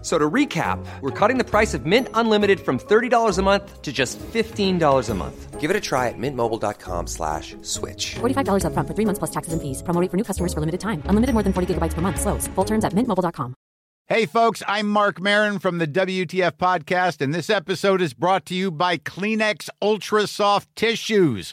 F- So to recap, we're cutting the price of Mint Unlimited from $30 a month to just $15 a month. Give it a try at mintmobile.com slash switch. $45 upfront for three months plus taxes and fees. Promo for new customers for limited time. Unlimited more than 40 gigabytes per month. Slows. Full terms at mintmobile.com. Hey, folks, I'm Marc Maron from the WTF Podcast, and this episode is brought to you by Kleenex Ultra Soft Tissues,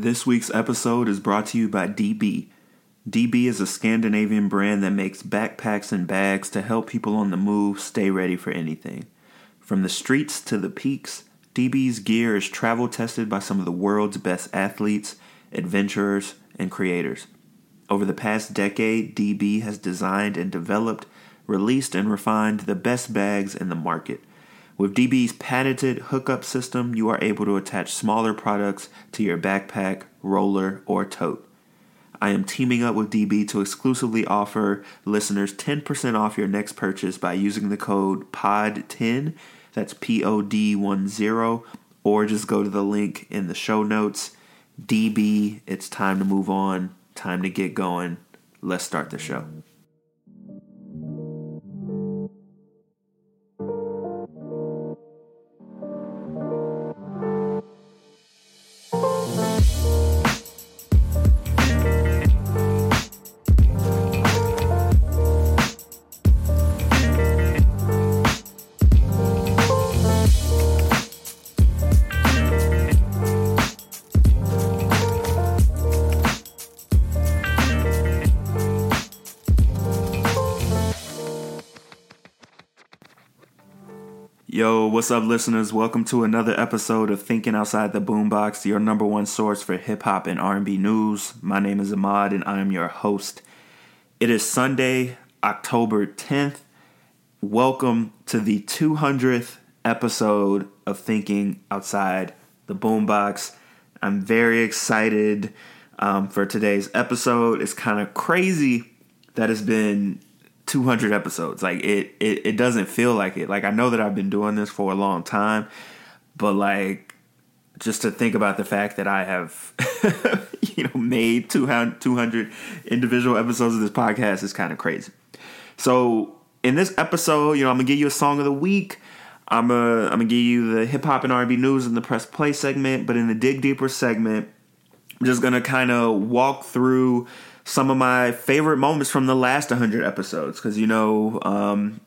This week's episode is brought to you by DB. DB is a Scandinavian brand that makes backpacks and bags to help people on the move stay ready for anything. From the streets to the peaks, DB's gear is travel tested by some of the world's best athletes, adventurers, and creators. Over the past decade, DB has designed and developed, released, and refined the best bags in the market. With DB's patented hookup system, you are able to attach smaller products to your backpack, roller, or tote. I am teaming up with DB to exclusively offer listeners 10% off your next purchase by using the code POD10, that's P O D 1 0, or just go to the link in the show notes. DB, it's time to move on, time to get going. Let's start the show. What's up, listeners? Welcome to another episode of Thinking Outside the Boombox, your number one source for hip hop and R&B news. My name is Ahmad, and I am your host. It is Sunday, October 10th. Welcome to the 200th episode of Thinking Outside the Boombox. I'm very excited um, for today's episode. It's kind of crazy that it's been 200 episodes. Like it, it, it doesn't feel like it. Like I know that I've been doing this for a long time, but like just to think about the fact that I have, you know, made 200, 200 individual episodes of this podcast is kind of crazy. So in this episode, you know, I'm gonna give you a song of the week. I'm gonna, I'm gonna give you the hip hop and R&B news in the press play segment, but in the dig deeper segment, I'm just gonna kind of walk through some of my favorite moments from the last 100 episodes because you know um,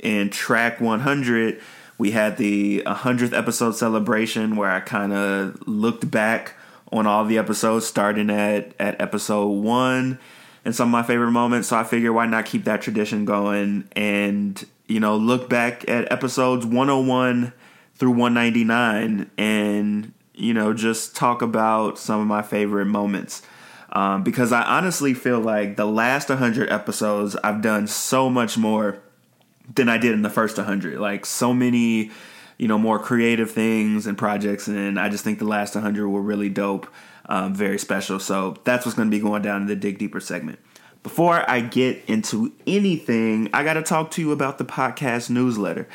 in track 100 we had the 100th episode celebration where i kind of looked back on all the episodes starting at, at episode 1 and some of my favorite moments. So i figured why not keep that tradition going and you know look back at episodes 101 through 199 and you know just talk about some of my favorite moments um, because I honestly feel like the last 100 episodes I've done so much more than I did in the first 100. Like so many, you know, more creative things and projects, and I just think the last 100 were really dope, um, very special. So that's what's going to be going down in the dig deeper segment. Before I get into anything, I got to talk to you about the podcast newsletter.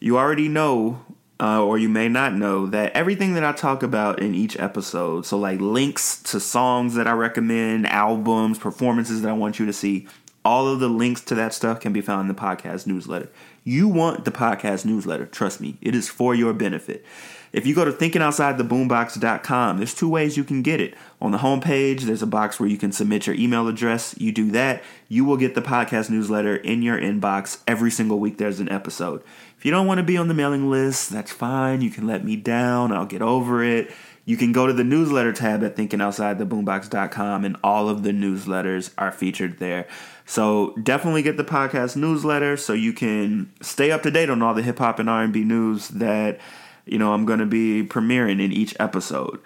You already know uh, or you may not know that everything that I talk about in each episode, so like links to songs that I recommend, albums, performances that I want you to see, All of the links to that stuff can be found in the podcast newsletter. You want the podcast newsletter, trust me, it is for your benefit. If you go to thinkingoutsidetheboombox.com, there's two ways you can get it. On the homepage, there's a box where you can submit your email address. You do that, you will get the podcast newsletter in your inbox every single week there's an episode. If you don't want to be on the mailing list, that's fine. You can let me down. I'll get over it. You can go to the newsletter tab at thinkingoutsidetheboombox.com and all of the newsletters are featured there. So definitely get the podcast newsletter so you can stay up to date on all the hip hop and R&B news that you know I'm going to be premiering in each episode.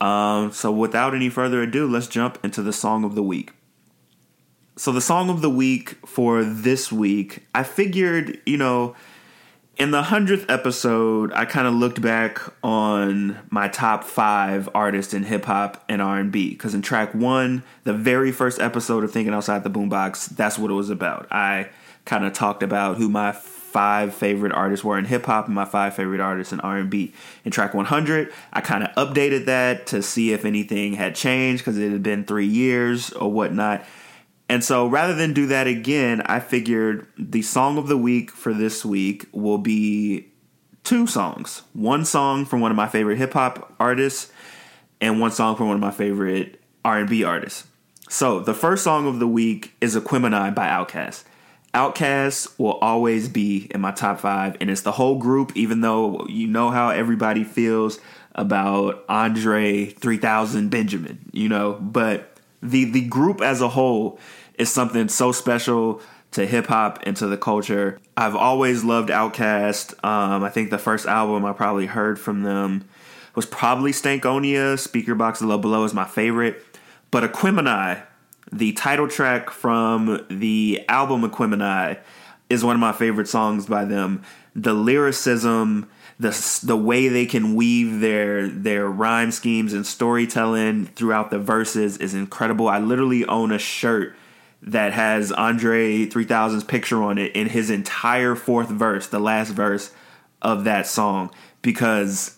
Um, so without any further ado, let's jump into the song of the week. So the song of the week for this week, I figured, you know, in the hundredth episode, I kind of looked back on my top five artists in hip hop and R and B. Because in track one, the very first episode of Thinking Outside the Boombox, that's what it was about. I kind of talked about who my five favorite artists were in hip hop and my five favorite artists in R and B. In track 100, I kind of updated that to see if anything had changed because it had been three years or whatnot. And so rather than do that again, I figured the song of the week for this week will be two songs. One song from one of my favorite hip hop artists and one song from one of my favorite R&B artists. So, the first song of the week is Aquemini by Outkast. Outkast will always be in my top 5 and it's the whole group even though you know how everybody feels about Andre 3000 Benjamin, you know, but the the group as a whole is something so special to hip hop and to the culture. I've always loved Outkast. Um, I think the first album I probably heard from them was probably Stankonia. Speakerboxxx Love Below is my favorite. But Aquemini, the title track from the album Aquemini, is one of my favorite songs by them. The lyricism, the the way they can weave their their rhyme schemes and storytelling throughout the verses is incredible. I literally own a shirt that has Andre 3000's picture on it in his entire fourth verse, the last verse of that song because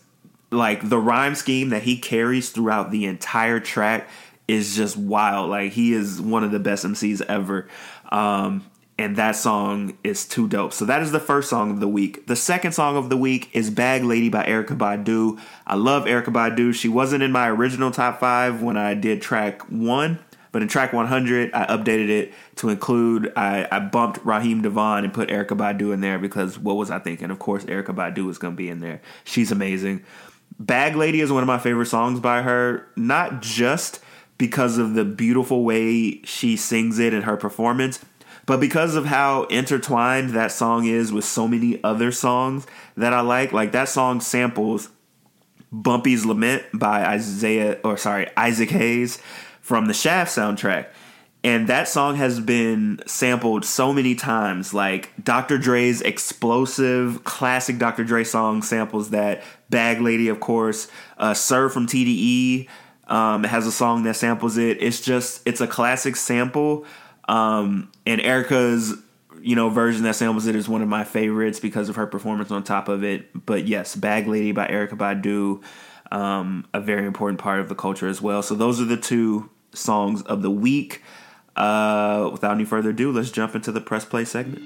like the rhyme scheme that he carries throughout the entire track is just wild. Like he is one of the best MCs ever. Um, and that song is too dope. So that is the first song of the week. The second song of the week is Bag Lady by Erykah Badu. I love Erykah Badu. She wasn't in my original top five when I did track one, but in track 100, I updated it to include, I, I bumped Raheem DeVaughn and put Erykah Badu in there because what was I thinking? Of course, Erykah Badu is going to be in there. She's amazing. Bag Lady is one of my favorite songs by her, not just because of the beautiful way she sings it and her performance, but because of how intertwined that song is with so many other songs that I like, like that song samples Bumpy's Lament by Isaiah or sorry, Isaac Hayes from the Shaft soundtrack. And that song has been sampled so many times. Like Dr. Dre's Xxplosive classic Dr. Dre song samples that. Bag Lady, of course. Uh, Sir from TDE um, has a song that samples it. It's just, it's a classic sample um, and Erykah's, you know version that samples it is one of my favorites because of her performance on top of it. But yes, Bag Lady by Erykah Badu, um, a very important part of the culture as well. So those are the two songs of the week. Uh, without any further ado, let's jump into the press play segment.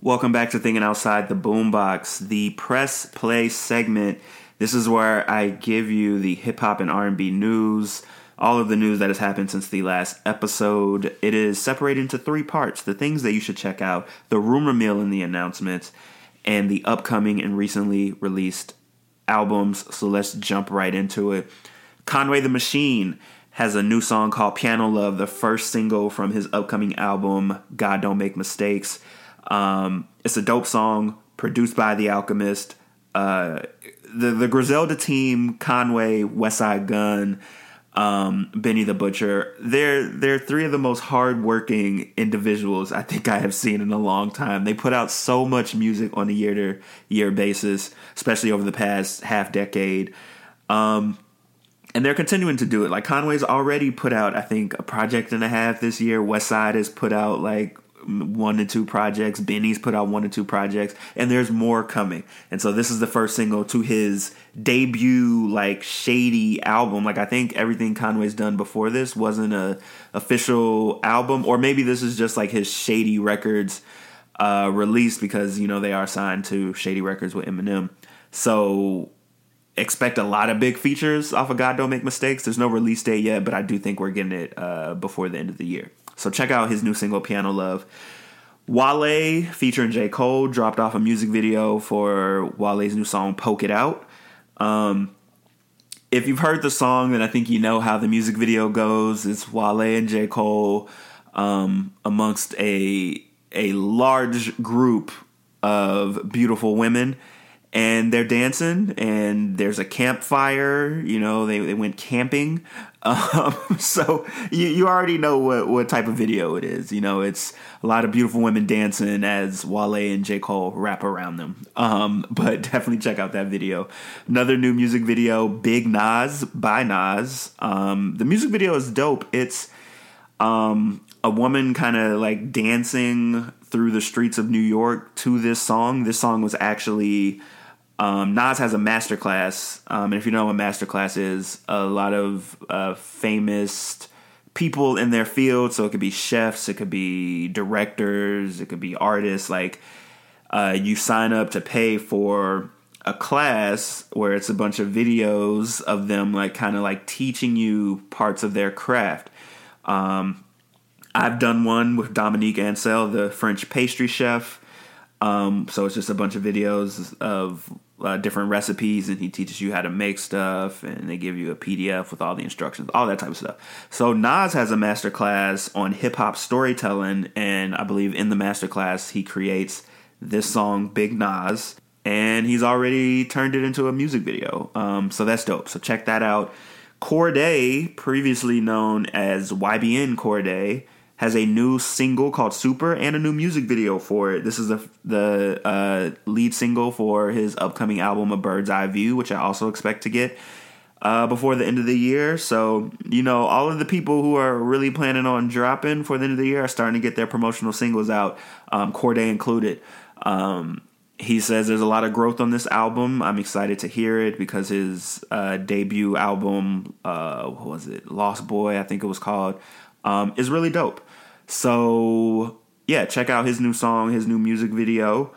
Welcome back to Thinking Outside the Boombox, the press play segment. This is where I give you the hip hop and R&B news, all of the news that has happened since the last episode. It is separated into three parts: the things that you should check out, the rumor mill and the announcements, and the upcoming and recently released albums. So let's jump right into it. Conway the Machine has a new song called Piano Love, the first single from his upcoming album God Don't Make Mistakes. Um, it's a dope song produced by The Alchemist. Uh, the the Griselda team, Conway, Westside Gunn, um, Benny the Butcher. They're they're three of the most hardworking individuals I think I have seen in a long time. They put out so much music on a year to year basis, especially over the past half decade. Um, and they're continuing to do it. Like Conway's already put out, I think, a project and a half this year. Westside has put out like one to two projects. Benny's put out one to two projects, and there's more coming. And so this is the first single to his debut, like shady album. Like I think everything Conway's done before this wasn't a official album, or maybe this is just like his shady records uh, release because you know they are signed to Shady Records with Eminem. So expect a lot of big features off of God Don't Make Mistakes. There's no release date yet, but I do think we're getting it uh, before the end of the year. So check out his new single Piano Love. Wale featuring J. Cole dropped off a music video for Wale's new song Poke It Out. Um, if you've heard the song, then I think you know how the music video goes. It's Wale and J. Cole um, amongst a a large group of beautiful women and they're dancing and there's a campfire you know they, they went camping um, so you, you already know what, what type of video it is you know it's a lot of beautiful women dancing as wale and j. Cole wrap around them. Um, but definitely check out that video. Another new music video big nas by nas. Um, the music video is dope. It's um, a woman kind of like dancing through the streets of new york to this song. This song was actually um, Nas has a masterclass, um, and if you know what masterclass is, a lot of uh, famous people in their field. So it could be chefs, it could be directors, it could be artists. Like uh, you sign up to pay for a class where it's a bunch of videos of them, like kind of like teaching you parts of their craft. Um, I've done one with Dominique Ansel, the French pastry chef. Um, so it's just a bunch of videos of uh, different recipes and he teaches you how to make stuff and they give you a PDF with all the instructions, all that type of stuff. So Nas has a master class on hip hop storytelling and I believe in the master class he creates this song Big Nas and he's already turned it into a music video. Um, so that's dope. So check that out. Cordae, previously known as YBN Cordae, has a new single called Super and a new music video for it. This is the the uh, lead single for his upcoming album, A Bird's Eye View, which I also expect to get uh, before the end of the year. So, you know, all of the people who are really planning on dropping for the end of the year are starting to get their promotional singles out, um, Cordae included. Um, he says there's a lot of growth on this album. I'm excited to hear it because his uh, debut album, uh, what was it, Lost Boy, I think it was called, um, is really dope. So yeah, check out his new song, his new music video.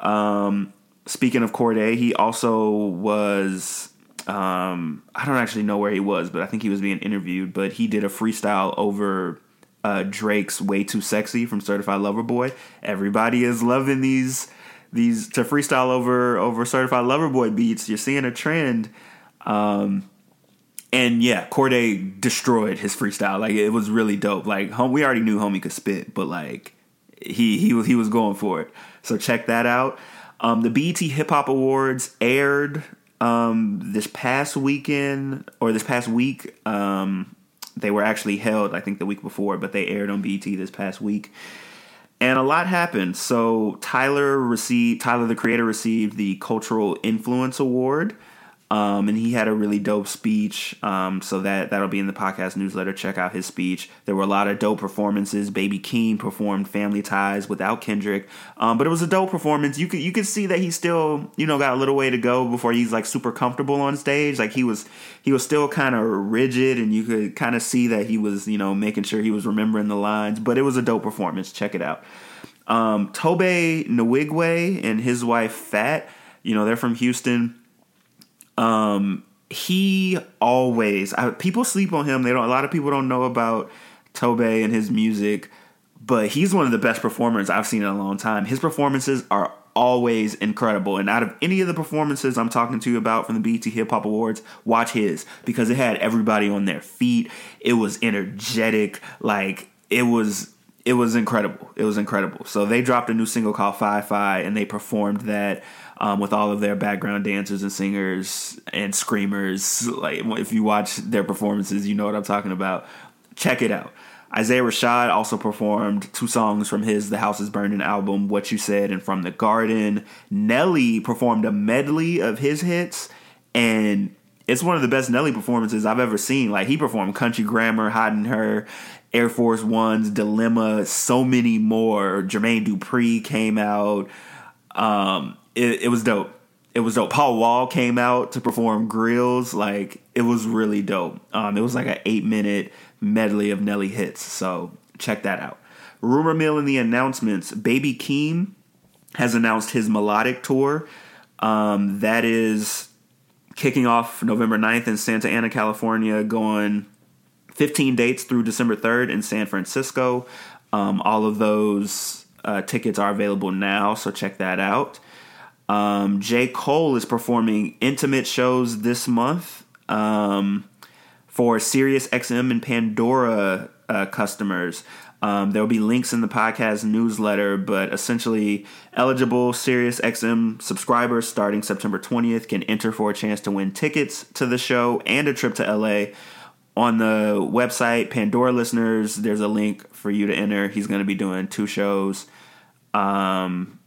Um, speaking of Cordae, he also was. Um, I don't actually know where he was, but I think he was being interviewed. But he did a freestyle over uh, Drake's "Way Too Sexy" from Certified Lover Boy. Everybody is loving these these to freestyle over over Certified Lover Boy beats. You're seeing a trend. Um, and yeah, Cordae destroyed his freestyle. Like it was really dope. Like home, we already knew homie could spit, but like he he was he was going for it. So check that out. Um, the BET Hip Hop Awards aired um, this past weekend or this past week. Um, they were actually held, I think, the week before, but they aired on BET this past week. And a lot happened. So Tyler received Tyler the Creator received the Cultural Influence Award. Um, and he had a really dope speech. Um, so that that'll be in the podcast newsletter. Check out his speech. There were a lot of dope performances. Baby Keem performed "Family Ties" without Kendrick, um, but it was a dope performance. You could you could see that he still you know got a little way to go before he's like super comfortable on stage. Like he was he was still kind of rigid, and you could kind of see that he was you know making sure he was remembering the lines. But it was a dope performance. Check it out. Um, Tobe Nwigwe and his wife Fat, you know they're from Houston um, he always I, people sleep on him. They don't. A lot of people don't know about Tobe and his music, but he's one of the best performers I've seen in a long time. His performances are always incredible. And out of any of the performances I'm talking to you about from the BET Hip Hop Awards, watch his because it had everybody on their feet. It was energetic. Like it was it was incredible. It was incredible. So they dropped a new single called Fi Fi and they performed that um, with all of their background dancers and singers and screamers. Like if you watch their performances, you know what I'm talking about. Check it out. Isaiah Rashad also performed two songs from his The House is Burning album, What You Said and From the Garden. Nelly performed a medley of his hits, and it's one of the best Nelly performances I've ever seen. Like he performed Country Grammar, Hot in Herre, Air Force One's Dilemma, so many more. Jermaine Dupri came out. Um, it, it was dope. It was dope. Paul Wall came out to perform Grills. Like it was really dope. Um, it was like an eight minute medley of Nelly hits. So check that out. Rumor mill in the announcements. Baby Keem has announced his melodic tour. Um, that is kicking off November 9th in Santa Ana, California, going 15 dates through December 3rd in San Francisco. Um, all of those uh, tickets are available now, so check that out. Um, J. Cole is performing intimate shows this month um, for Sirius XM and Pandora uh, customers. Um, there will be links in the podcast newsletter, but essentially, eligible Sirius XM subscribers starting September 20th can enter for a chance to win tickets to the show and a trip to LA. On the website, Pandora listeners, there's a link for you to enter. He's going to be doing two shows um,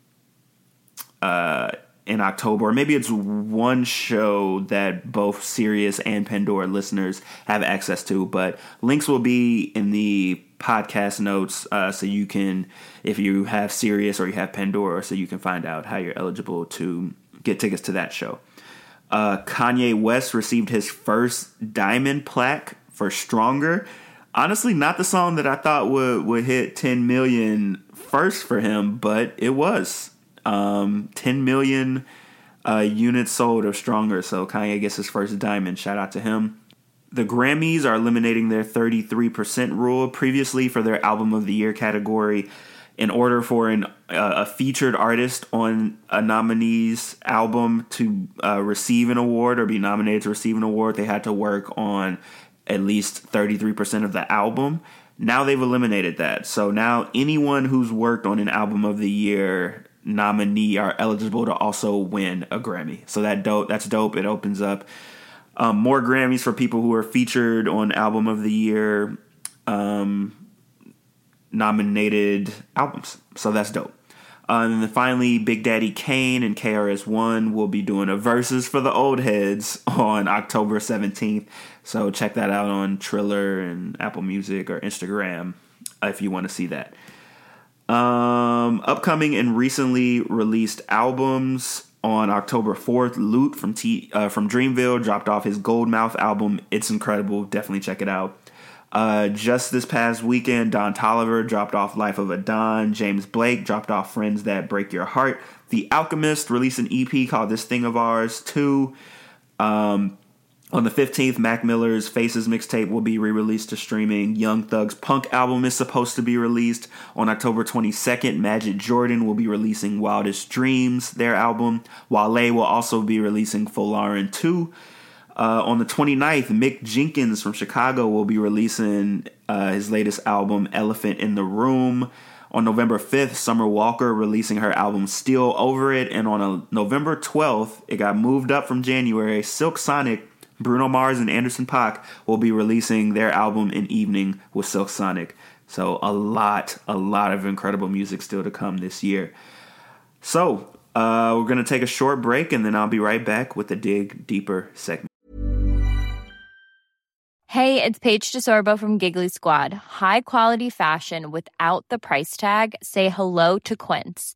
uh, in October. Maybe it's one show that both Sirius and Pandora listeners have access to, but links will be in the podcast notes uh, so you can, if you have Sirius or you have Pandora, so you can find out how you're eligible to get tickets to that show. Uh, Kanye West received his first diamond plaque for Stronger. Honestly, not the song that I thought would, would hit 10 million first for him, but it was. Um, 10 million uh, units sold of Stronger. So Kanye gets his first diamond. Shout out to him. The Grammys are eliminating their 33% rule previously for their Album of the Year category. In order for an, uh, a featured artist on a nominee's album to uh, receive an award or be nominated to receive an award, they had to work on at least 33% of the album. Now they've eliminated that. So now anyone who's worked on an Album of the Year nominee are eligible to also win a Grammy. So that dope that's dope. It opens up um, more Grammys for people who are featured on Album of the Year um, nominated albums. So that's dope. Uh, and then finally, Big Daddy Kane and KRS-One will be doing a Verzuz for the old heads on October 17th. So check that out on Triller and Apple Music or Instagram if you want to see that. Um, upcoming and recently released albums on October 4th, Lute from T uh, from Dreamville dropped off his Gold Mouf album. It's incredible. Definitely check it out. Uh, just this past weekend, Don Toliver dropped off Life of a Don. James Blake dropped off Friends That Break Your Heart. The Alchemist released an EP called This Thing of Ours 2. Um, on the 15th, Mac Miller's Faces mixtape will be re released to streaming. Young Thug's Punk album is supposed to be released. On October 22nd, Majid Jordan will be releasing Wildest Dreams, their album. Wale will also be releasing Folarin 2. Uh, on the 29th, Mick Jenkins from Chicago will be releasing uh, his latest album, Elephant in the Room. On November 5th, Summer Walker releasing her album Still Over It. And on a, November 12th, it got moved up from January, Silk Sonic Bruno Mars and Anderson .Paak will be releasing their album in evening with Silk Sonic. So a lot, a lot of incredible music still to come this year. So uh, we're gonna take a short break, and then I'll be right back with the dig deeper segment. Hey, it's Paige DeSorbo from Giggly Squad. High quality fashion without the price tag. Say hello to Quince.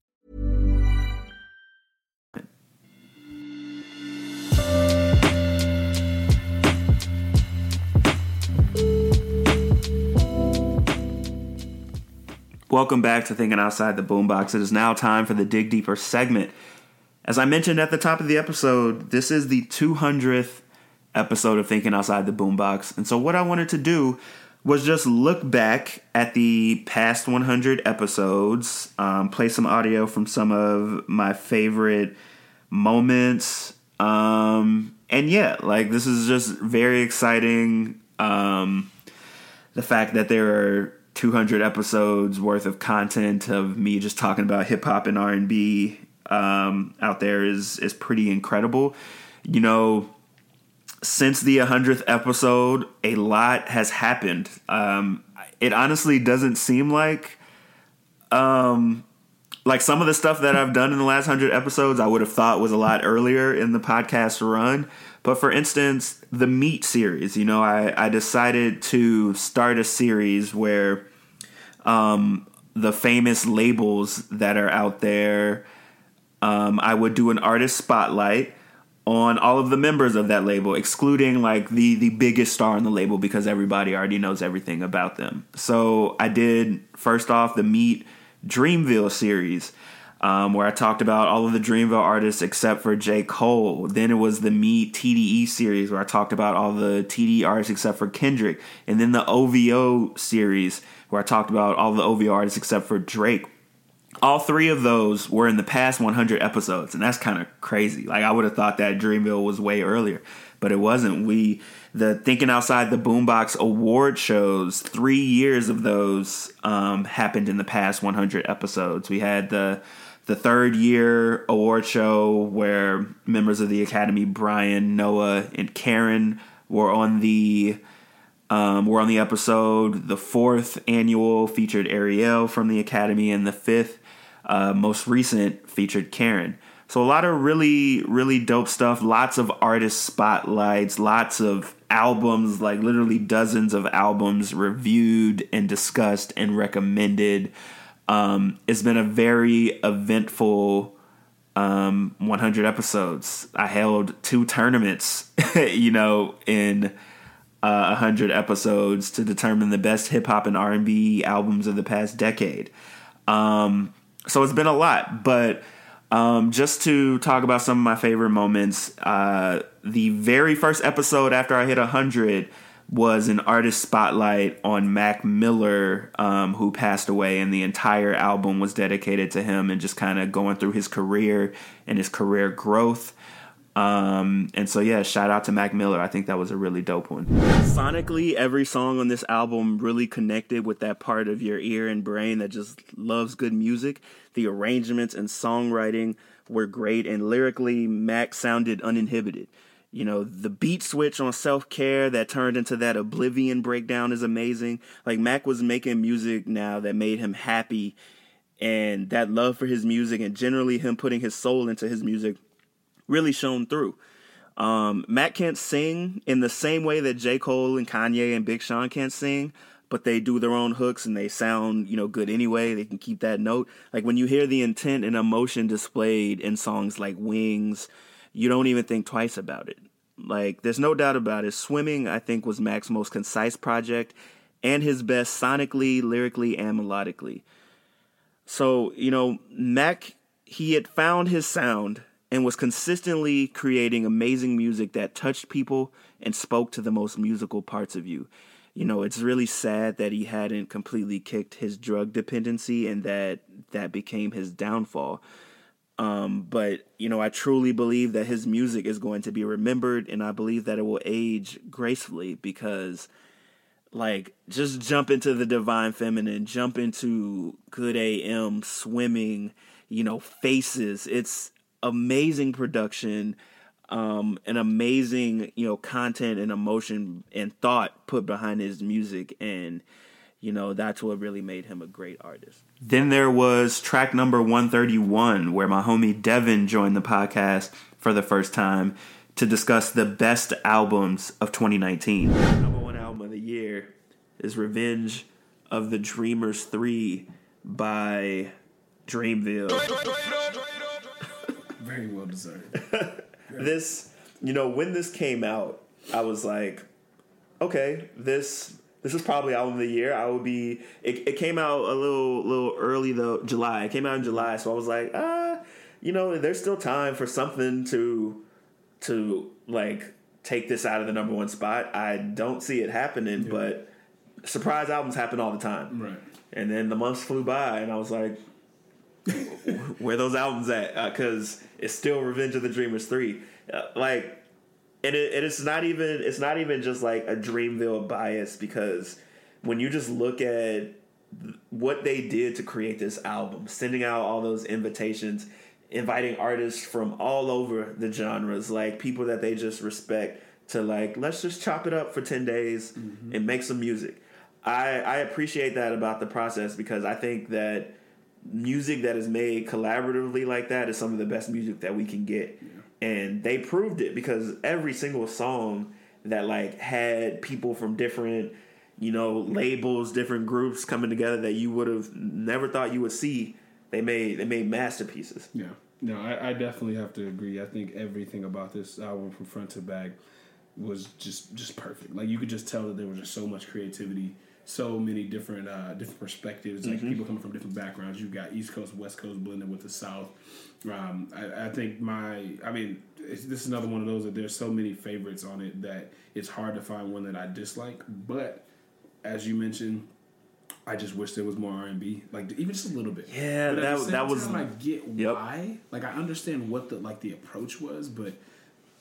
Welcome back to Thinking Outside the Boombox. It is now time for the Dig Deeper segment. As I mentioned at the top of the episode, this is the 200th episode of Thinking Outside the Boombox. And so, what I wanted to do was just look back at the past 100 episodes, um, play some audio from some of my favorite moments. Um, and yeah, like this is just very exciting. Um, the fact that there are 200 episodes worth of content of me just talking about hip hop and R and B um, out there is is pretty incredible. You know, since the 100th episode, a lot has happened. Um, it honestly doesn't seem like um, like some of the stuff that I've done in the last 100 episodes, I would have thought was a lot earlier in the podcast run. But for instance, the Meet series, you know, I, I decided to start a series where um, the famous labels that are out there, um, I would do an artist spotlight on all of the members of that label, excluding like the the biggest star on the label because everybody already knows everything about them. So I did first off the Meet Dreamville series um, where I talked about all of the Dreamville artists except for J. Cole. Then it was the Meet TDE series where I talked about all the TDE artists except for Kendrick. And then the OVO series where I talked about all the OVO artists except for Drake. All three of those were in the past 100 episodes, and that's kind of crazy. Like I would have thought that Dreamville was way earlier, but it wasn't. We the Thinking Outside the Boombox award shows, three years of those um, happened in the past 100 episodes. We had the the third year award show where members of the Academy, Brian, Noah, and Karen, were on the um, were on the episode. The fourth annual featured Ariel from the Academy, and the fifth, uh, most recent, featured Karen. So a lot of really, really dope stuff. Lots of artist spotlights. Lots of albums, like literally dozens of albums reviewed and discussed and recommended. Um, it's been a very eventful um, 100 episodes. I held two tournaments, you know, in uh, 100 episodes to determine the best hip hop and R&B albums of the past decade. Um, so it's been a lot, but um, just to talk about some of my favorite moments, uh, the very first episode after I hit 100 was an artist spotlight on Mac Miller, um, who passed away, and the entire album was dedicated to him and just kind of going through his career and his career growth. Um, and so, yeah, shout out to Mac Miller. I think that was a really dope one. Sonically, every song on this album really connected with that part of your ear and brain that just loves good music. The arrangements and songwriting were great, and lyrically, Mac sounded uninhibited you know the beat switch on self-care that turned into that oblivion breakdown is amazing like mac was making music now that made him happy and that love for his music and generally him putting his soul into his music really shown through um, mac can't sing in the same way that j cole and kanye and big sean can't sing but they do their own hooks and they sound you know good anyway they can keep that note like when you hear the intent and emotion displayed in songs like wings you don't even think twice about it. Like, there's no doubt about it. Swimming, I think, was Mac's most concise project and his best sonically, lyrically, and melodically. So, you know, Mac, he had found his sound and was consistently creating amazing music that touched people and spoke to the most musical parts of you. You know, it's really sad that he hadn't completely kicked his drug dependency and that that became his downfall. Um, but you know, I truly believe that his music is going to be remembered, and I believe that it will age gracefully because, like, just jump into the divine feminine, jump into good AM, swimming, you know, faces. It's amazing production, um, an amazing you know content and emotion and thought put behind his music, and you know that's what really made him a great artist. Then there was track number 131, where my homie Devin joined the podcast for the first time to discuss the best albums of 2019. Number one album of the year is Revenge of the Dreamers 3 by Dreamville. Very well deserved. this, you know, when this came out, I was like, okay, this this is probably album of the year. I would be. It, it came out a little little early though, July. It came out in July, so I was like, ah, you know, there's still time for something to to like take this out of the number one spot. I don't see it happening, yeah. but surprise albums happen all the time. Right. And then the months flew by, and I was like, where those albums at? Because uh, it's still Revenge of the Dreamers three. Uh, like and it, it's not even it's not even just like a Dreamville bias because when you just look at what they did to create this album, sending out all those invitations, inviting artists from all over the genres, like people that they just respect, to like let's just chop it up for ten days mm-hmm. and make some music. I I appreciate that about the process because I think that music that is made collaboratively like that is some of the best music that we can get. Yeah. And they proved it because every single song that like had people from different you know labels different groups coming together that you would have never thought you would see they made they made masterpieces. Yeah. No I, I definitely have to agree. I think everything about this album from front to back was just just perfect. Like you could just tell that there was just so much creativity so many different uh, different perspectives, like mm-hmm. people coming from different backgrounds. You've got East Coast, West Coast blended with the South. Um, I, I, think my, I mean, this is another one of those that there's so many favorites on it that it's hard to find one that I dislike. But as you mentioned, I just wish there was more R and B, like even just a little bit. Yeah, that that was. I get yep. why. Like I understand what the like the approach was, but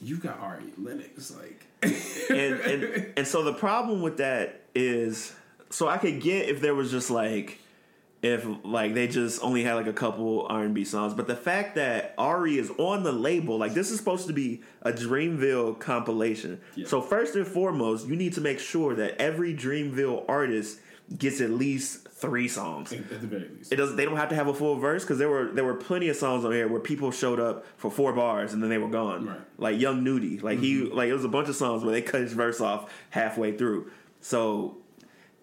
you've got Ari Lennox, like. and, and and so the problem with that is so I could get if there was just like if like they just only had like a couple R and B songs, but the fact that Ari is on the label, like this is supposed to be a Dreamville compilation. Yeah. So first and foremost, you need to make sure that every Dreamville artist gets at least three songs. At the very least, it does. They don't have to have a full verse because there were there were plenty of songs on here where people showed up for four bars and then they were gone. Right. Like Young Nudy, like mm-hmm. he like it was a bunch of songs where they cut his verse off halfway through. So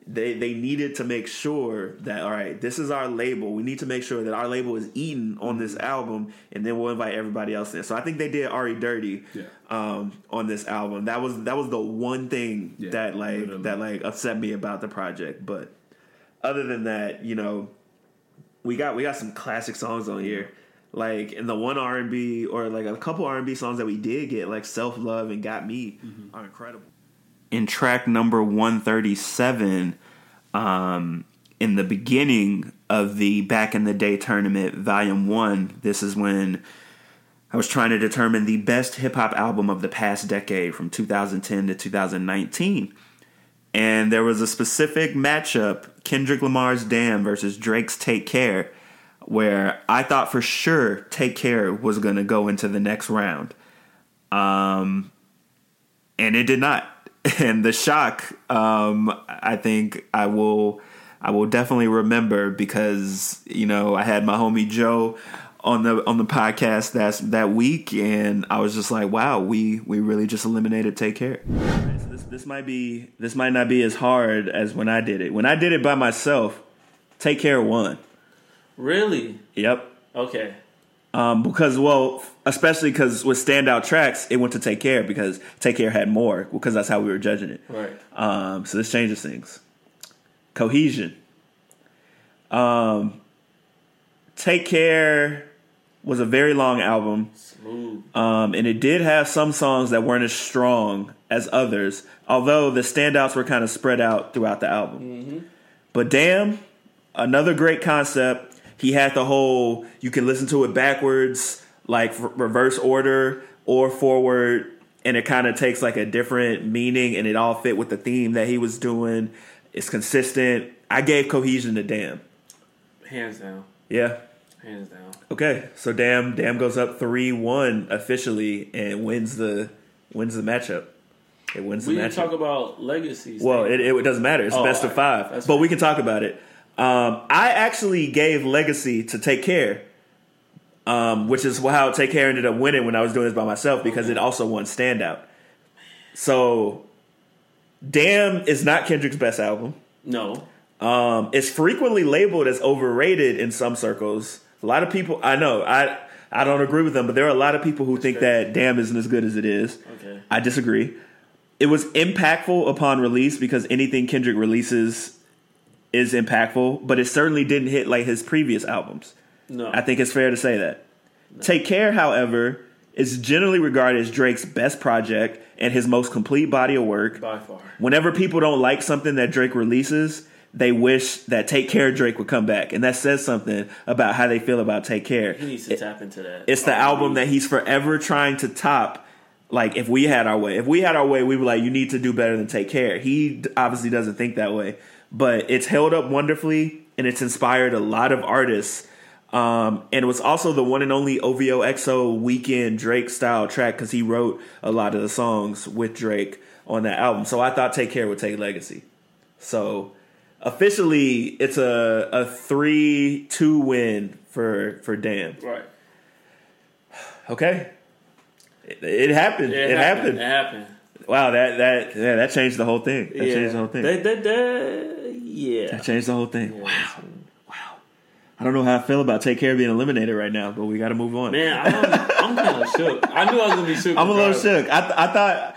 they they needed to make sure that all right, this is our label. We need to make sure that our label is eaten on this album, and then we'll invite everybody else in. So I think they did Ari dirty yeah. um, on this album. That was that was the one thing yeah, that like literally. that like upset me about the project. But other than that, you know, we got we got some classic songs on here. Like in the one R and B or like a couple R and B songs that we did get, like Self Love and Got Me, mm-hmm. are incredible in track number 137 um, in the beginning of the back in the day tournament volume 1 this is when i was trying to determine the best hip-hop album of the past decade from 2010 to 2019 and there was a specific matchup kendrick lamar's damn versus drake's take care where i thought for sure take care was going to go into the next round. Um, and it did not and the shock um, i think i will i will definitely remember because you know i had my homie joe on the on the podcast that's that week and i was just like wow we we really just eliminated take care. Right, so this this might be this might not be as hard as when i did it. When i did it by myself take care won really? Yep. Okay um, because well, especially because with standout tracks, it went to Take Care because Take Care had more because that's how we were judging it. Right. Um, so this changes things. Cohesion. Um, Take Care was a very long album. Smooth. Um, and it did have some songs that weren't as strong as others, although the standouts were kind of spread out throughout the album. But damn, another great concept. He had the whole you can listen to it backwards, like reverse order or forward, and it kind of takes like a different meaning, and it all fit with the theme that he was doing. It's consistent. I gave cohesion to damn. Hands down. Yeah. Hands down. Okay, so Damn Damn goes up three one officially and wins the wins the matchup. It wins the We didn't matchup. talk about legacies. well, it, it doesn't matter. It's Oh, best of five, That's but fine. we can talk about it. Um, I actually gave Legacy to Take Care, um, which is how Take Care ended up winning when I was doing this by myself because it also won Standout. So, Damn is not Kendrick's best album. no. Um, it's frequently labeled as overrated in some circles. A lot of people, I know, I I don't agree with them, but there are a lot of people who think that Damn isn't as good as it is. Okay. I disagree. It was impactful upon release because anything Kendrick releases is impactful, but it certainly didn't hit like his previous albums. No. I think it's fair to say that. Take Care, however, is generally regarded as Drake's best project and his most complete body of work. by far. Whenever people don't like something that Drake releases, they wish that Take Care Drake would come back. And that says something about how they feel about Take Care. He needs to It- tap into that. it's the oh, album that he's forever trying to top. Like if we had our way, if we had our way, we were like, you need to do better than take care. He obviously doesn't think that way, but it's held up wonderfully and it's inspired a lot of artists. Um, and it was also the one and only OVO XO weekend Drake style track because he wrote a lot of the songs with Drake on that album. So I thought Take Care would take Legacy. So officially, it's a a three two win for for Dan. Right. Okay. It, it happened. It, happened. It happened. Wow, that that yeah, that changed the whole thing. That yeah. changed the whole thing. That, that, that, yeah. that changed the whole thing. Wow. Wow. I don't know how I feel about Take Care of being eliminated right now, but we got to move on. Man, I'm, I'm kind of shook. I knew I was gonna be shook. I'm a little shook. I th- I thought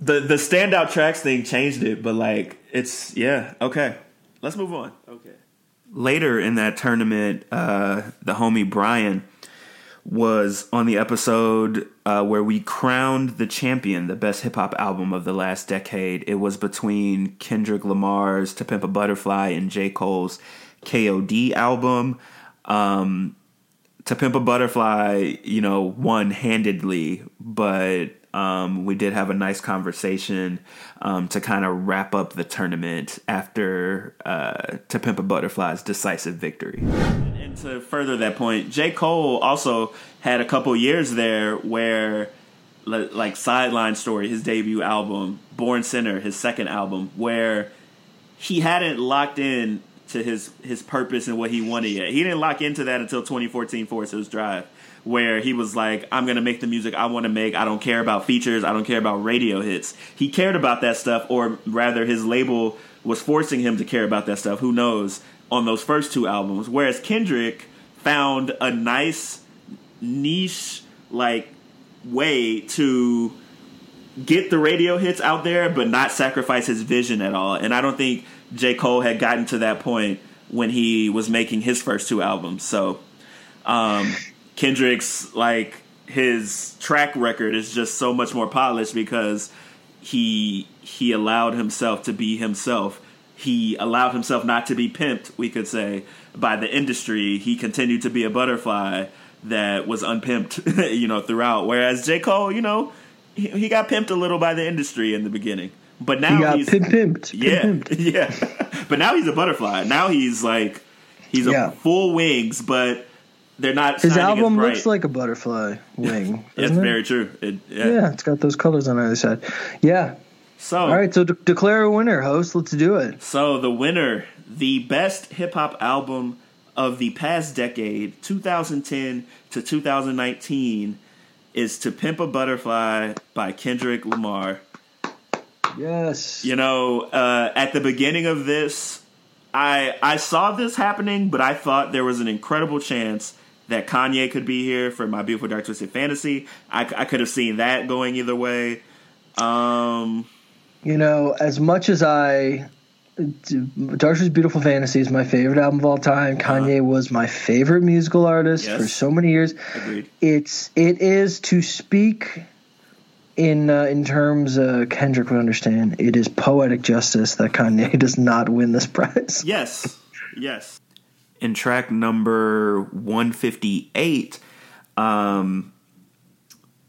the the standout tracks thing changed it, but like it's yeah okay. Let's move on. Okay. later in that tournament, uh, the homie Brian was on the episode uh, where we crowned the champion, the best hip hop album of the last decade. It was between Kendrick Lamar's "To Pimp a Butterfly" and J. Cole's "K.O.D." album. Um, to Pimp a Butterfly, you know, won handedly, but um, we did have a nice conversation um, to kind of wrap up the tournament after uh, To Pimp a Butterfly's decisive victory. And to further that point, J. Cole also had a couple years there where, like, Sideline Story, his debut album, Born Sinner, his second album, where he hadn't locked in to his his purpose and what he wanted yet. He didn't lock into that until 2014 Forest Hills Drive, where he was like, "I'm gonna make the music I want to make. I don't care about features. I don't care about radio hits." He cared about that stuff, or rather, his label was forcing him to care about that stuff. Who knows? On those first two albums, whereas Kendrick found a nice niche like way to get the radio hits out there, but not sacrifice his vision at all. And I don't think J. Cole had gotten to that point when he was making his first two albums. So um, Kendrick's like his track record is just so much more polished because he he allowed himself to be himself. He allowed himself not to be pimped, we could say, by the industry. He continued to be a butterfly that was unpimped, you know, throughout. Whereas J. Cole, you know, he, he got pimped a little by the industry in the beginning. But now He got he's pimp pimped. yeah, pimped. yeah. But now he's a butterfly. Now he's like he's a Yeah. full wings, but they're not. His album looks like a butterfly wing. It? very true. It, yeah. Yeah, it's got those colors on either side. Yeah. So All right, so de- declare a winner, host. Let's do it. So the winner, the best hip hop album of the past decade, 2010 to 2019, is "To Pimp a Butterfly" by Kendrick Lamar. Yes. You know, uh, at the beginning of this, I I saw this happening, but I thought there was an incredible chance that Kanye could be here for my beautiful dark twisted fantasy. I, I could have seen that going either way. Um, You know, as much as I Darkest Beautiful Fantasy is my favorite album of all time. Kanye was my favorite musical artist Yes. for so many years. Agreed. It's it is to speak in uh, in terms uh, Kendrick would understand. It is poetic justice that Kanye does not win this prize. Yes. Yes. In track number 158, um,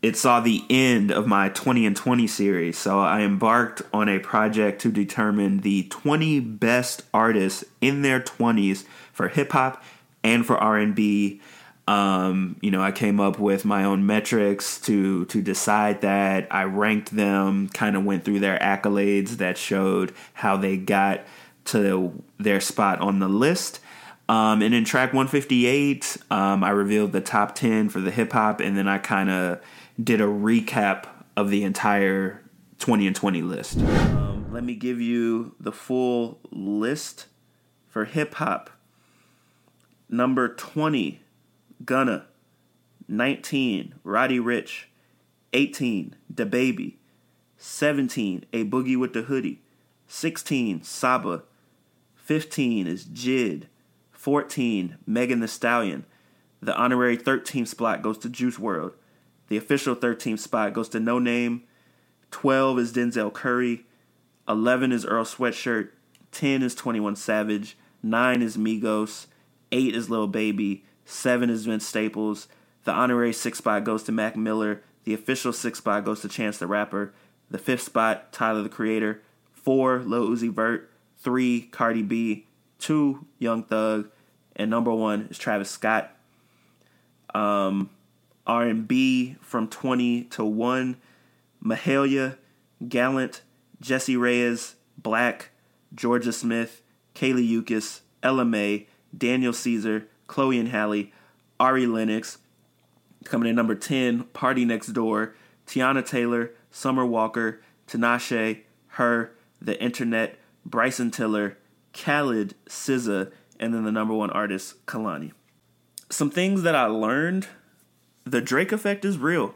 it saw the end of my 20 and 20 series. So I embarked on a project to determine the 20 best artists in their 20s for hip hop and for R&B. Um, you know, I came up with my own metrics to to decide that. I ranked them, kind of went through their accolades that showed how they got to their spot on the list. Um, and in track 158, um, I revealed the top 10 for the hip hop, and then I kind of did a recap of the entire 20 and 20 list. Um, let me give you the full list for hip hop. Number 20, Gunna. 19, Roddy Ricch. 18, Da Baby. 17, A Boogie with the Hoodie. 16, Saba. 15 is Jid. 14, Megan Thee Stallion. The honorary 13th spot goes to Juice WRLD. The official 13th spot goes to No Name. 12 is Denzel Curry. 11 is Earl Sweatshirt. 10 is 21 Savage. 9 is Migos. 8 is Lil Baby. 7 is Vince Staples. The honorary 6th spot goes to Mac Miller. The official 6th spot goes to Chance the Rapper. The 5th spot, Tyler the Creator. 4, Lil Uzi Vert. 3, Cardi B. 2, Young Thug. And number 1 is Travis Scott. Um, R&B from 20 to 1, Mahalia, Gallant, Jessie Reyez, Black, Jorja Smith, Kali Uchis, Ella Mai, Daniel Caesar, Chloe and Halle, Ari Lennox. Coming in number 10, Party Next Door, Teyana Taylor, Summer Walker, Tinashe, Her, The Internet, Bryson Tiller, Khalid, SZA, and then the number one artist, Kehlani. Some things that I learned the Drake effect is real.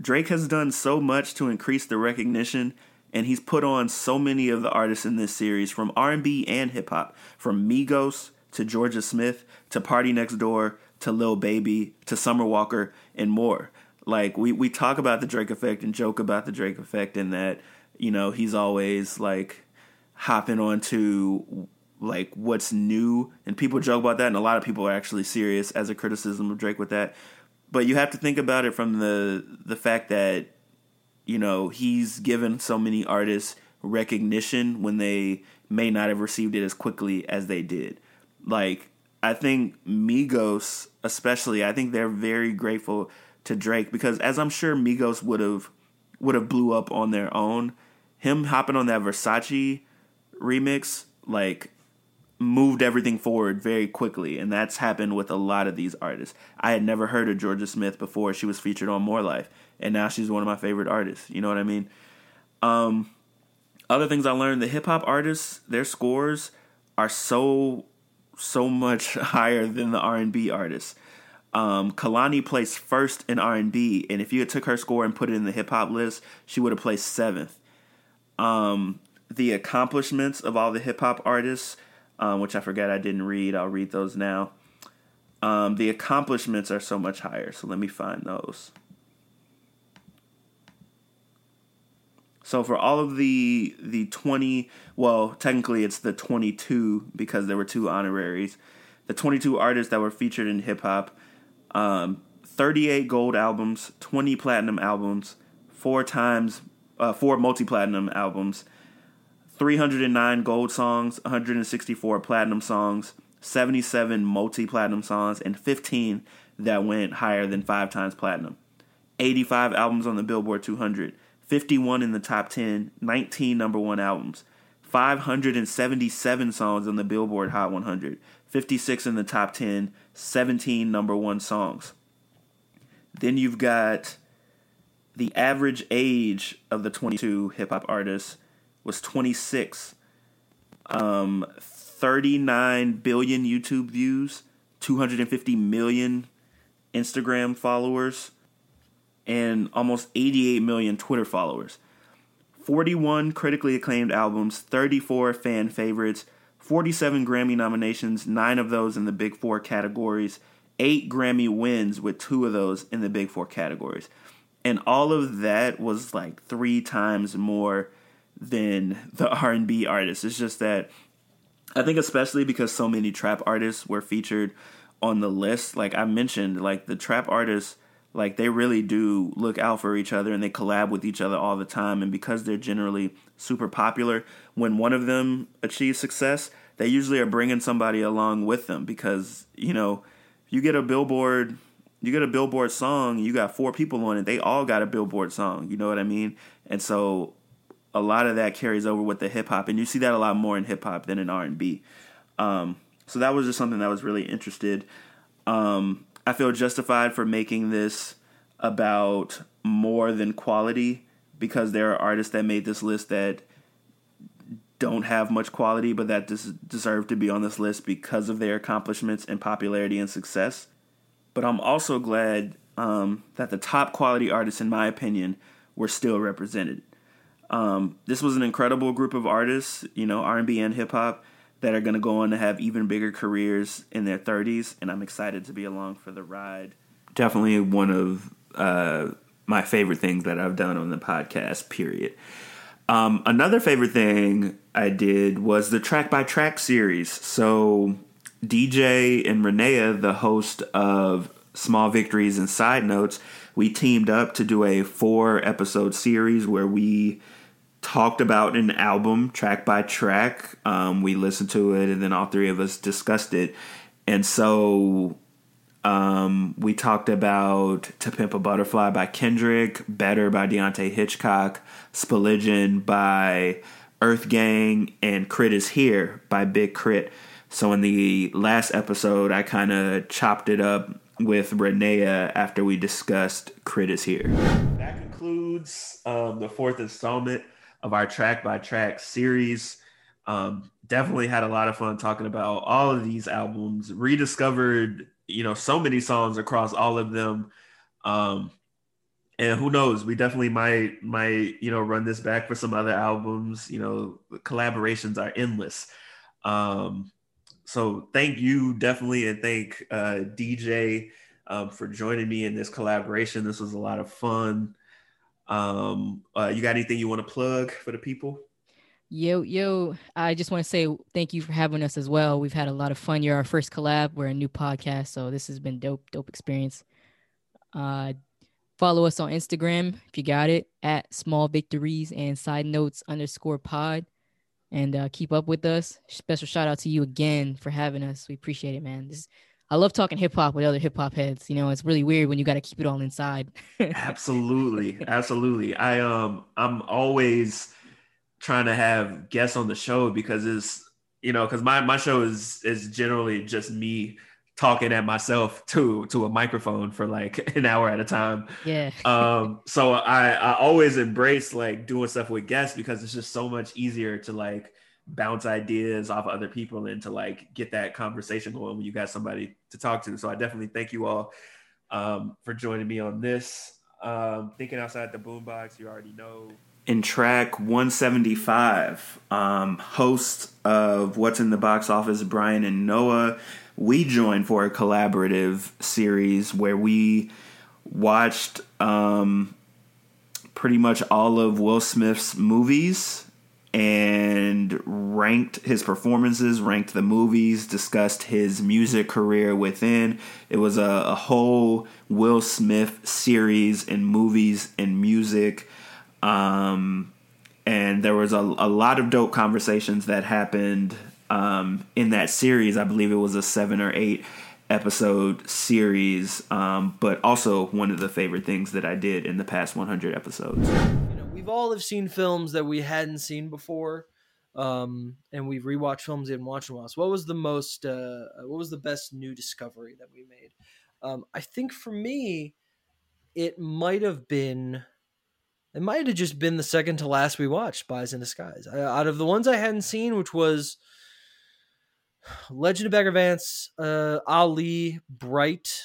Drake has done so much to increase the recognition and he's put on so many of the artists in this series from R&B and hip hop, from Migos to Jorja Smith to Party Next Door to Lil Baby to Summer Walker and more. Like we we talk about the Drake effect and joke about the Drake effect and that you know he's always like hopping onto like what's new and people joke about that and a lot of people are actually serious as a criticism of Drake with that. But you have to think about it from the the fact that you know he's given so many artists recognition when they may not have received it as quickly as they did. Like i think migos especially i think they're very grateful to drake because as i'm sure migos would have would have blew up on their own him hopping on that versace remix like moved everything forward very quickly and that's happened with a lot of these artists. I had never heard of Jorja Smith before she was featured on more life and now she's one of my favorite artists you know what i mean? Um other things i learned the hip-hop artists their scores are so so much higher than the r&b artists. Um, Kehlani placed first in R&B, and if you had took her score and put it in the hip hop list, she would have placed seventh. Um, the accomplishments of all the hip hop artists, um, which I forgot I didn't read. I'll read those now. Um, the accomplishments are so much higher, so let me find those. So for all of the the 20, well, technically it's the 22 because there were two honoraries. The 22 artists that were featured in hip hop, um, 38 gold albums, 20 platinum albums, four times uh, four multi-platinum albums, 309 gold songs, 164 platinum songs, 77 multi-platinum songs, and 15 that went higher than five times platinum. 85 albums on the Billboard 200, 51 in the top 10, 19 number one albums, 577 songs on the Billboard Hot 100, 56 in the top 10, 17 number one songs. Then you've got the average age of the 22 hip hop artists was 26. Um, 39 billion YouTube views, 250 million Instagram followers, and almost 88 million Twitter followers. 41 critically acclaimed albums, 34 fan favorites, 47 Grammy nominations, nine of those in the Big Four categories, eight Grammy wins with two of those in the Big Four categories. And all of that was like three times more than the R&B artists. It's just that I think especially because so many trap artists were featured on the list, like I mentioned, like the trap artists like they really do look out for each other and they collab with each other all the time and because they're generally super popular when one of them achieves success they usually are bringing somebody along with them because you know you get a billboard you get a billboard song you got four people on it they all got a billboard song you know what i mean and so a lot of that carries over with the hip hop and you see that a lot more in hip hop than in r&b um, so that was just something that was really interested um, I feel justified for making this about more than quality because there are artists that made this list that don't have much quality but that des- deserve to be on this list because of their accomplishments and popularity and success. But I'm also glad um, that the top quality artists, in my opinion, were still represented. Um, this was an incredible group of artists, you know, R&B and hip hop that are going to go on to have even bigger careers in their 30s, and I'm excited to be along for the ride. Definitely one of uh, my favorite things that I've done on the podcast, period. Um, another favorite thing I did was the track by track series. So, DJ and Renea, the host of Small Victories and Side Notes, we teamed up to do a four episode series where we talked about an album track by track. Um, we listened to it, and then all three of us discussed it. And so um, we talked about To Pimp a Butterfly by Kendrick, Better by Deante' Hitchcock, Spilligion by Earth Gang, and Crit is Here by Big Crit. So in the last episode, I kind of chopped it up with Renea after we discussed Crit is Here. That concludes um, the fourth installment of our track by track series. Um, definitely had a lot of fun talking about all of these albums. Rediscovered, you know, so many songs across all of them. Um, and who knows? We definitely might might you know run this back for some other albums. You know, collaborations are endless. Um, so thank you definitely, and thank uh, DJ um, for joining me in this collaboration. This was a lot of fun. Um, uh, you got anything you want to plug for the people? Yo, yo, I just want to say thank you for having us as well. We've had a lot of fun. You're our first collab. We're a new podcast, so this has been dope, dope experience. Uh, follow us on Instagram if you got it at small victories and side notes underscore pod and uh, keep up with us. Special shout out to you again for having us. We appreciate it, man. This I love talking hip hop with other hip hop heads. You know, it's really weird when you got to keep it all inside. absolutely, absolutely. I um, I'm always trying to have guests on the show because it's you know because my my show is is generally just me talking at myself to to a microphone for like an hour at a time. Yeah. um. So I I always embrace like doing stuff with guests because it's just so much easier to like bounce ideas off of other people and to like get that conversation going when you got somebody to talk to. So I definitely thank you all um, for joining me on this. Um, thinking outside the boombox, you already know. In track 175, um, host of What's in the Box Office, Brian and Noah, we joined for a collaborative series where we watched um, pretty much all of Will Smith's movies and ranked his performances, ranked the movies, discussed his music career within. It was a, a whole Will Smith series in movies and music. Um, and there was a, a lot of dope conversations that happened um, in that series. I believe it was a seven or eight episode series, um, but also one of the favorite things that I did in the past 100 episodes we've all have seen films that we hadn't seen before, um, and we've rewatched films watched in a while. So, what was the most, uh, what was the best new discovery that we made? Um, I think for me, it might have been, it might have just been the second to last we watched, Spies in Disguise. I, out of the ones I hadn't seen, which was Legend of Bagger Vance, uh, Ali, Bright,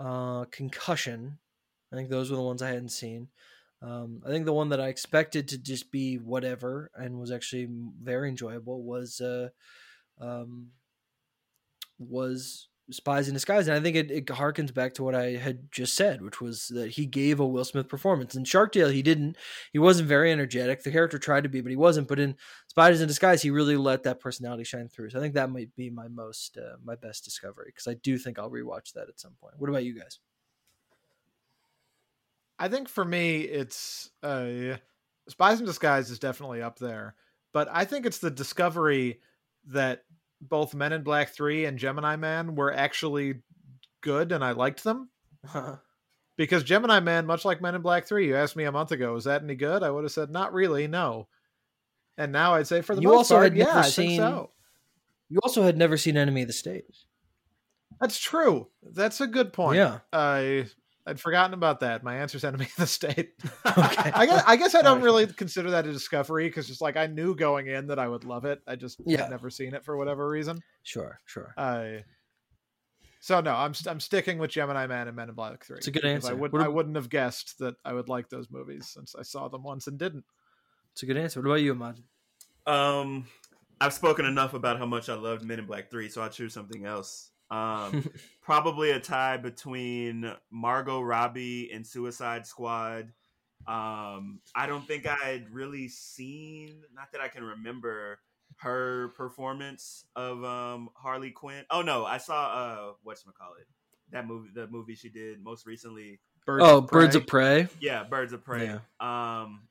uh, Concussion. I think those were the ones I hadn't seen. Um, I think the one that I expected to just be whatever and was actually very enjoyable was uh, um, was Spies in Disguise, and I think it, it harkens back to what I had just said, which was that he gave a Will Smith performance. In Shark Tale, he didn't. He wasn't very energetic. The character tried to be, but he wasn't. But in Spies in Disguise, he really let that personality shine through. So I think that might be my most uh, my best discovery because I do think I'll rewatch that at some point. What about you guys? I think for me, it's uh, Spies in Disguise is definitely up there, but I think it's the discovery that both Men in Black Three and Gemini Man were actually good, and I liked them. because Gemini Man, much like Men in Black Three, you asked me a month ago, is that any good? I would have said not really, no. And now I'd say for the you most also part, had yeah, never I seen. think so. You also had never seen Enemy of the State. That's true. That's a good point. Yeah. I I'd forgotten about that. My answer's enemy of the state. okay. I guess I guess I don't really consider that a discovery because just like I knew going in that I would love it. I just Yeah. had never seen it for whatever reason. Sure, sure. I so no, I'm I'm sticking with Gemini Man and Men in Black Three. It's a good because I answer. would What I wouldn't have guessed that I would like those movies since I saw them once and didn't. It's a good answer. What about you, Ahmad? Um, I've spoken enough about how much I loved Men in Black Three, so I'll choose something else. Um, probably a tie between Margot Robbie and Suicide Squad. Um, I don't think I had really seen, not that I can remember, her performance of um Harley Quinn. Oh no, I saw uh what's call it that movie, the movie she did most recently. oh, Birds of Prey. Yeah, Birds of Prey. Yeah. Um,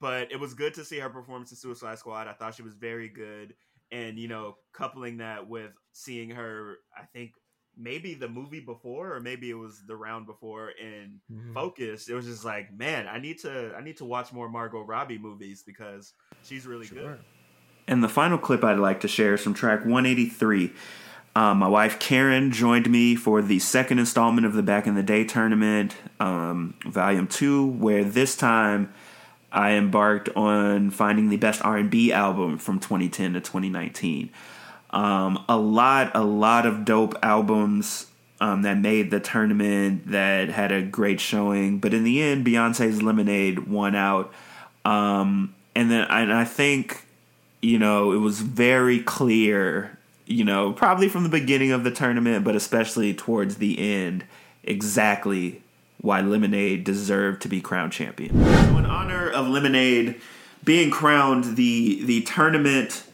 but it was good to see her performance in Suicide Squad. I thought she was very good, and you know, coupling that with seeing her, I think maybe the movie before, or maybe it was the round before in Mhm. Focus. It was just like, man, I need to, I need to watch more Margot Robbie movies because she's really good. And the final clip I'd like to share is from track 183. Um, my wife Karen joined me for the second installment of the Back in the Day tournament, um, Volume Two, where this time I embarked on finding the best R&B album from 2010 to 2019. Um, a lot, a lot of dope albums um, that made the tournament that had a great showing, but in the end, Beyonce's Lemonade won out. Um, and then, and I think you know, it was very clear, you know, probably from the beginning of the tournament, but especially towards the end, exactly why Lemonade deserved to be crowned champion. So, in honor of Lemonade being crowned the the tournament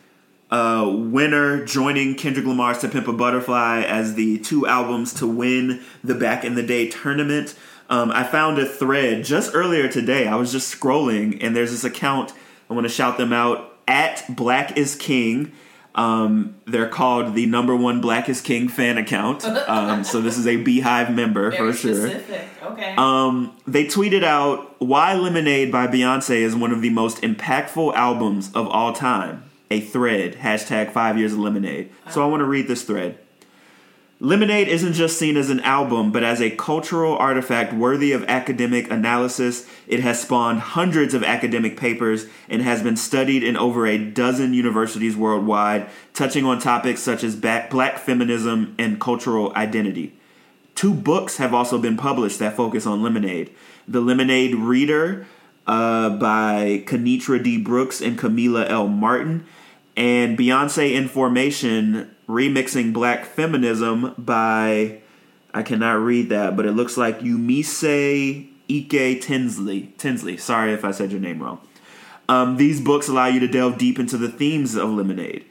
uh, winner, joining Kendrick Lamar's "To Pimp a Butterfly" as the two albums to win the Back in the Day tournament. Um, I found a thread just earlier today. I was just scrolling, and there's this account. I want to shout them out at Black is King. Um, they're called the number one Black is King fan account. Um, so this is a Beehive member Very for sure. specific. Okay. Um, they tweeted out why Lemonade by Beyonce is one of the most impactful albums of all time. A thread, hashtag five years of Lemonade. So I want to read this thread. Lemonade isn't just seen as an album, but as a cultural artifact worthy of academic analysis. It has spawned hundreds of academic papers and has been studied in over a dozen universities worldwide, touching on topics such as black feminism and cultural identity. Two books have also been published that focus on Lemonade. The Lemonade Reader uh, by Kinitra D. Brooks and Kameelah L. Martin, and Beyonce Information Remixing Black Feminism by, I cannot read that, but it looks like Yumise Ike Tinsley. Tinsley, sorry if I said your name wrong. Um, these books allow you to delve deep into the themes of Lemonade.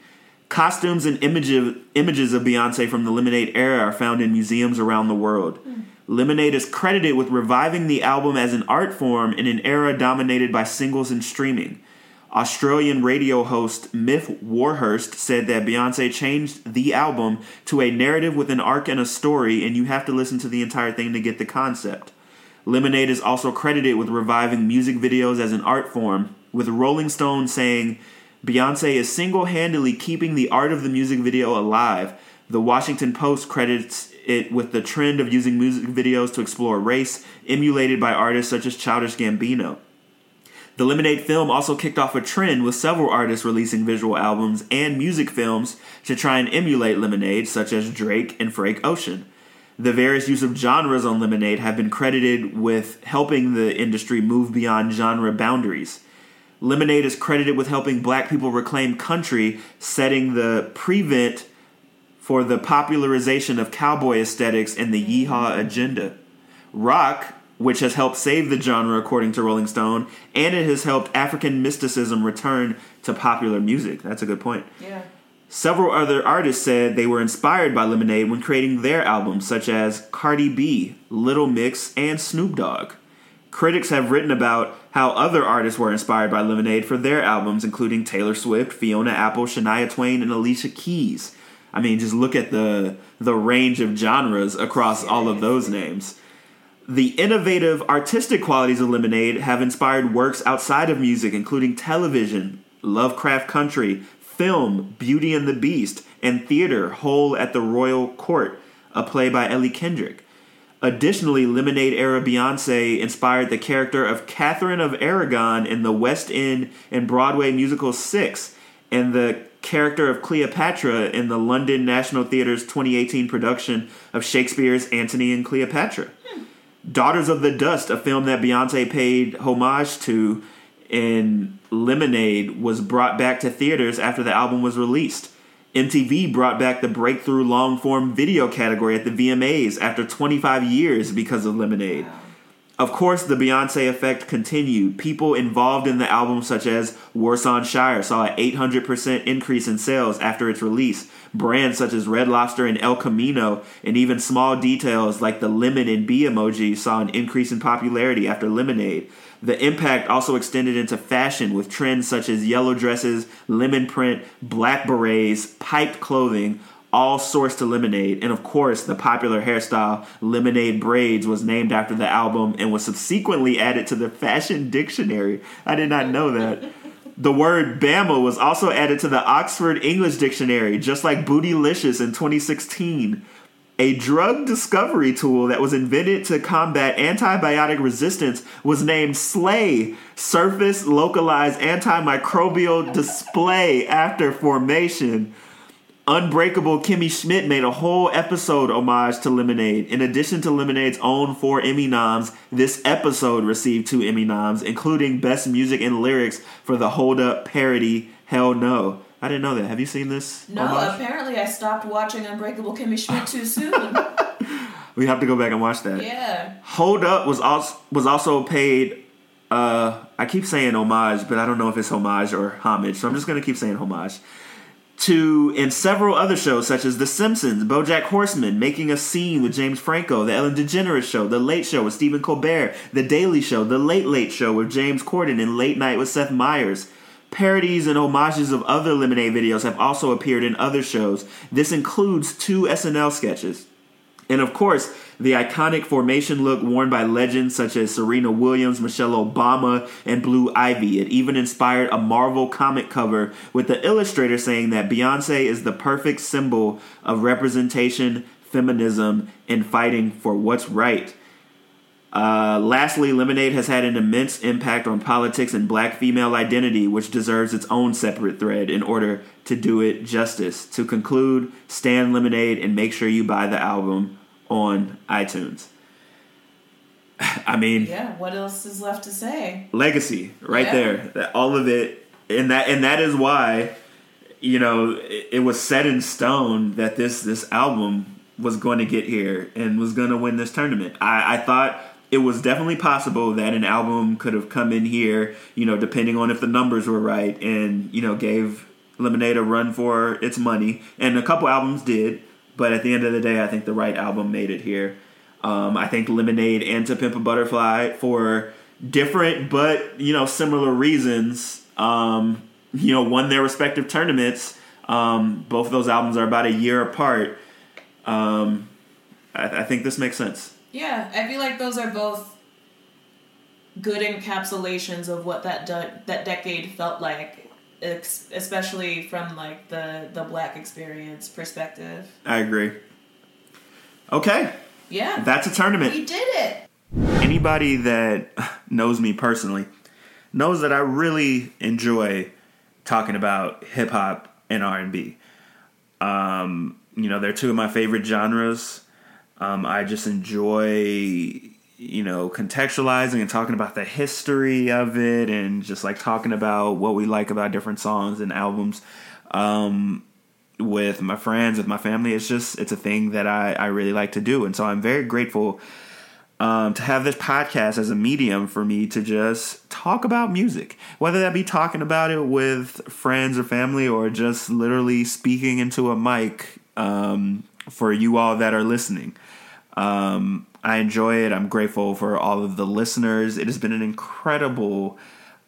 Costumes and images images of Beyonce from the Lemonade era are found in museums around the world. Lemonade is credited with reviving the album as an art form in an era dominated by singles and streaming. Australian radio host Myf Warhurst said that Beyonce changed the album to a narrative with an arc and a story, and you have to listen to the entire thing to get the concept. Lemonade is also credited with reviving music videos as an art form, with Rolling Stone saying Beyonce is single handedly keeping the art of the music video alive. The Washington Post credits it with the trend of using music videos to explore race, emulated by artists such as Childish Gambino. The Lemonade film also kicked off a trend with several artists releasing visual albums and music films to try and emulate Lemonade, such as Drake and Frank Ocean. The various use of genres on Lemonade have been credited with helping the industry move beyond genre boundaries. Lemonade is credited with helping black people reclaim country, setting the prevent for the popularization of cowboy aesthetics and the yeehaw agenda. Rock, which has helped save the genre according to Rolling Stone, and it has helped African mysticism return to popular music. That's a good point. Yeah. Several other artists said they were inspired by Lemonade when creating their albums, such as Cardi B, Little Mix, and Snoop Dogg. Critics have written about how other artists were inspired by Lemonade for their albums, including Taylor Swift, Fiona Apple, Shania Twain, and Alicia Keys. I mean, just look at the the range of genres across all of those names. The innovative artistic qualities of Lemonade have inspired works outside of music, including television, Lovecraft Country, film, Beauty and the Beast, and theater, Hole at the Royal Court, a play by Ellie Kendrick. Additionally, Lemonade era Beyonce inspired the character of Catherine of Aragon in the West End and Broadway musical Six, and the character of Cleopatra in the London National Theatre's 2018 production of Shakespeare's Antony and Cleopatra. Daughters of the Dust, a film that Beyonce paid homage to in Lemonade, was brought back to theaters after the album was released. MTV brought back the breakthrough long form video category at the VMAs after 25 years because of Lemonade. Of course, the Beyonce effect continued. People involved in the album, such as Warsan Shire, saw an 800% increase in sales after its release. Brands such as Red Lobster and El Camino, and even small details like the lemon and bee emoji, saw an increase in popularity after Lemonade. The impact also extended into fashion with trends such as yellow dresses, lemon print, black berets, piped clothing, all sourced to Lemonade. And of course, the popular hairstyle Lemonade Braids was named after the album and was subsequently added to the Fashion Dictionary. I did not know that. The word Bama was also added to the Oxford English Dictionary, just like Bootylicious in 2016. A drug discovery tool that was invented to combat antibiotic resistance was named SLAY, Surface Localized Antimicrobial Display after formation. Unbreakable Kimmy Schmidt made a whole episode homage to Lemonade. In addition to Lemonade's own four Emmy noms, this episode received two Emmy noms, including Best Music and Lyrics for the Hold Up parody Hell No. I didn't know that. Have you seen this? No, homage? apparently I stopped watching Unbreakable Kimmy Schmidt too soon. We have to go back and watch that. yeah. Hold Up was also was also paid. Uh, I keep saying homage, but I don't know if it's homage or homage, so I'm just gonna keep saying homage. To in several other shows such as The Simpsons, BoJack Horseman, Making a Scene with James Franco, The Ellen DeGeneres Show, The Late Show with Stephen Colbert, The Daily Show, The Late Late Show with James Corden, and Late Night with Seth Meyers. Parodies and homages of other Lemonade videos have also appeared in other shows. This includes two SNL sketches. And of course, the iconic formation look worn by legends such as Serena Williams, Michelle Obama, and Blue Ivy. It even inspired a Marvel comic cover with the illustrator saying that Beyonce is the perfect symbol of representation, feminism, and fighting for what's right. Uh, lastly, Lemonade has had an immense impact on politics and black female identity, which deserves its own separate thread in order to do it justice. To conclude, stand Lemonade and make sure you buy the album on iTunes. I mean, Yeah, what else is left to say? legacy right Yeah. there. That all of it, and that and that is why, you know, it, it was set in stone that this this album was going to get here and was going to win this tournament. I, I thought it was definitely possible that an album could have come in here, you know, depending on if the numbers were right, and you know, gave Lemonade a run for its money. And a couple albums did, but at the end of the day, I think the right album made it here. Um, I think Lemonade and To Pimp a Butterfly for different but you know similar reasons. Um, you know, won their respective tournaments. Um, both of those albums are about a year apart. Um, I, I think this makes sense. Yeah, I feel like those are both good encapsulations of what that de- that decade felt like, ex- especially from like the the black experience perspective. I agree. Okay, Yeah, that's a tournament. We did it. anybody that knows me personally knows that I really enjoy talking about hip hop and R and B. Um, you know, they're two of my favorite genres. Um, I just enjoy you know contextualizing and talking about the history of it and just like talking about what we like about different songs and albums um, with my friends with my family it's just it's a thing that I, I really like to do and so i'm very grateful um, to have this podcast as a medium for me to just talk about music, whether that be talking about it with friends or family or just literally speaking into a mic um, for you all that are listening. Um, I enjoy it. I'm grateful for all of the listeners. It has been an incredible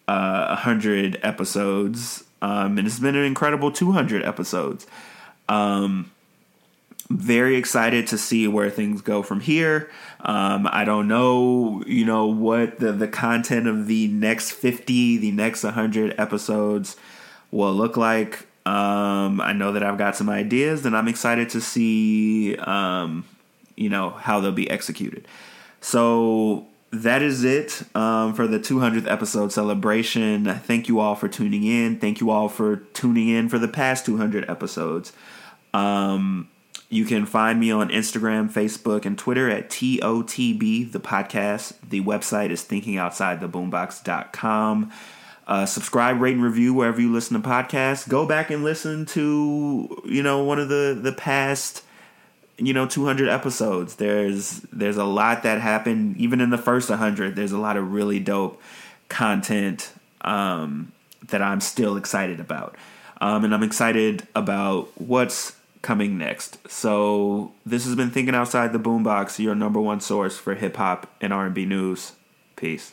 uh, 100 episodes, um, and it's been an incredible 200 episodes. Um, very excited to see where things go from here. Um, I don't know, you know, what the, the content of the next 50, the next 100 episodes will look like. Um, I know that I've got some ideas, and I'm excited to see, um, you know, how they'll be executed. So that is it um, for the 200th episode celebration. Thank you all for tuning in. Thank you all for tuning in for the past 200 episodes. Um, you can find me on Instagram, Facebook, and Twitter at TOTB, the podcast. The website is thinkingoutsidetheboombox.com. Uh, subscribe, rate, and review wherever you listen to podcasts. Go back and listen to, you know, one of the, the past, you know, 200 episodes. There's there's a lot that happened, even in the first 100. There's a lot of really dope content um, that I'm still excited about. Um, and I'm excited about what's coming next. So this has been thinking outside the boombox, your number one source for hip hop and R&B news. Peace.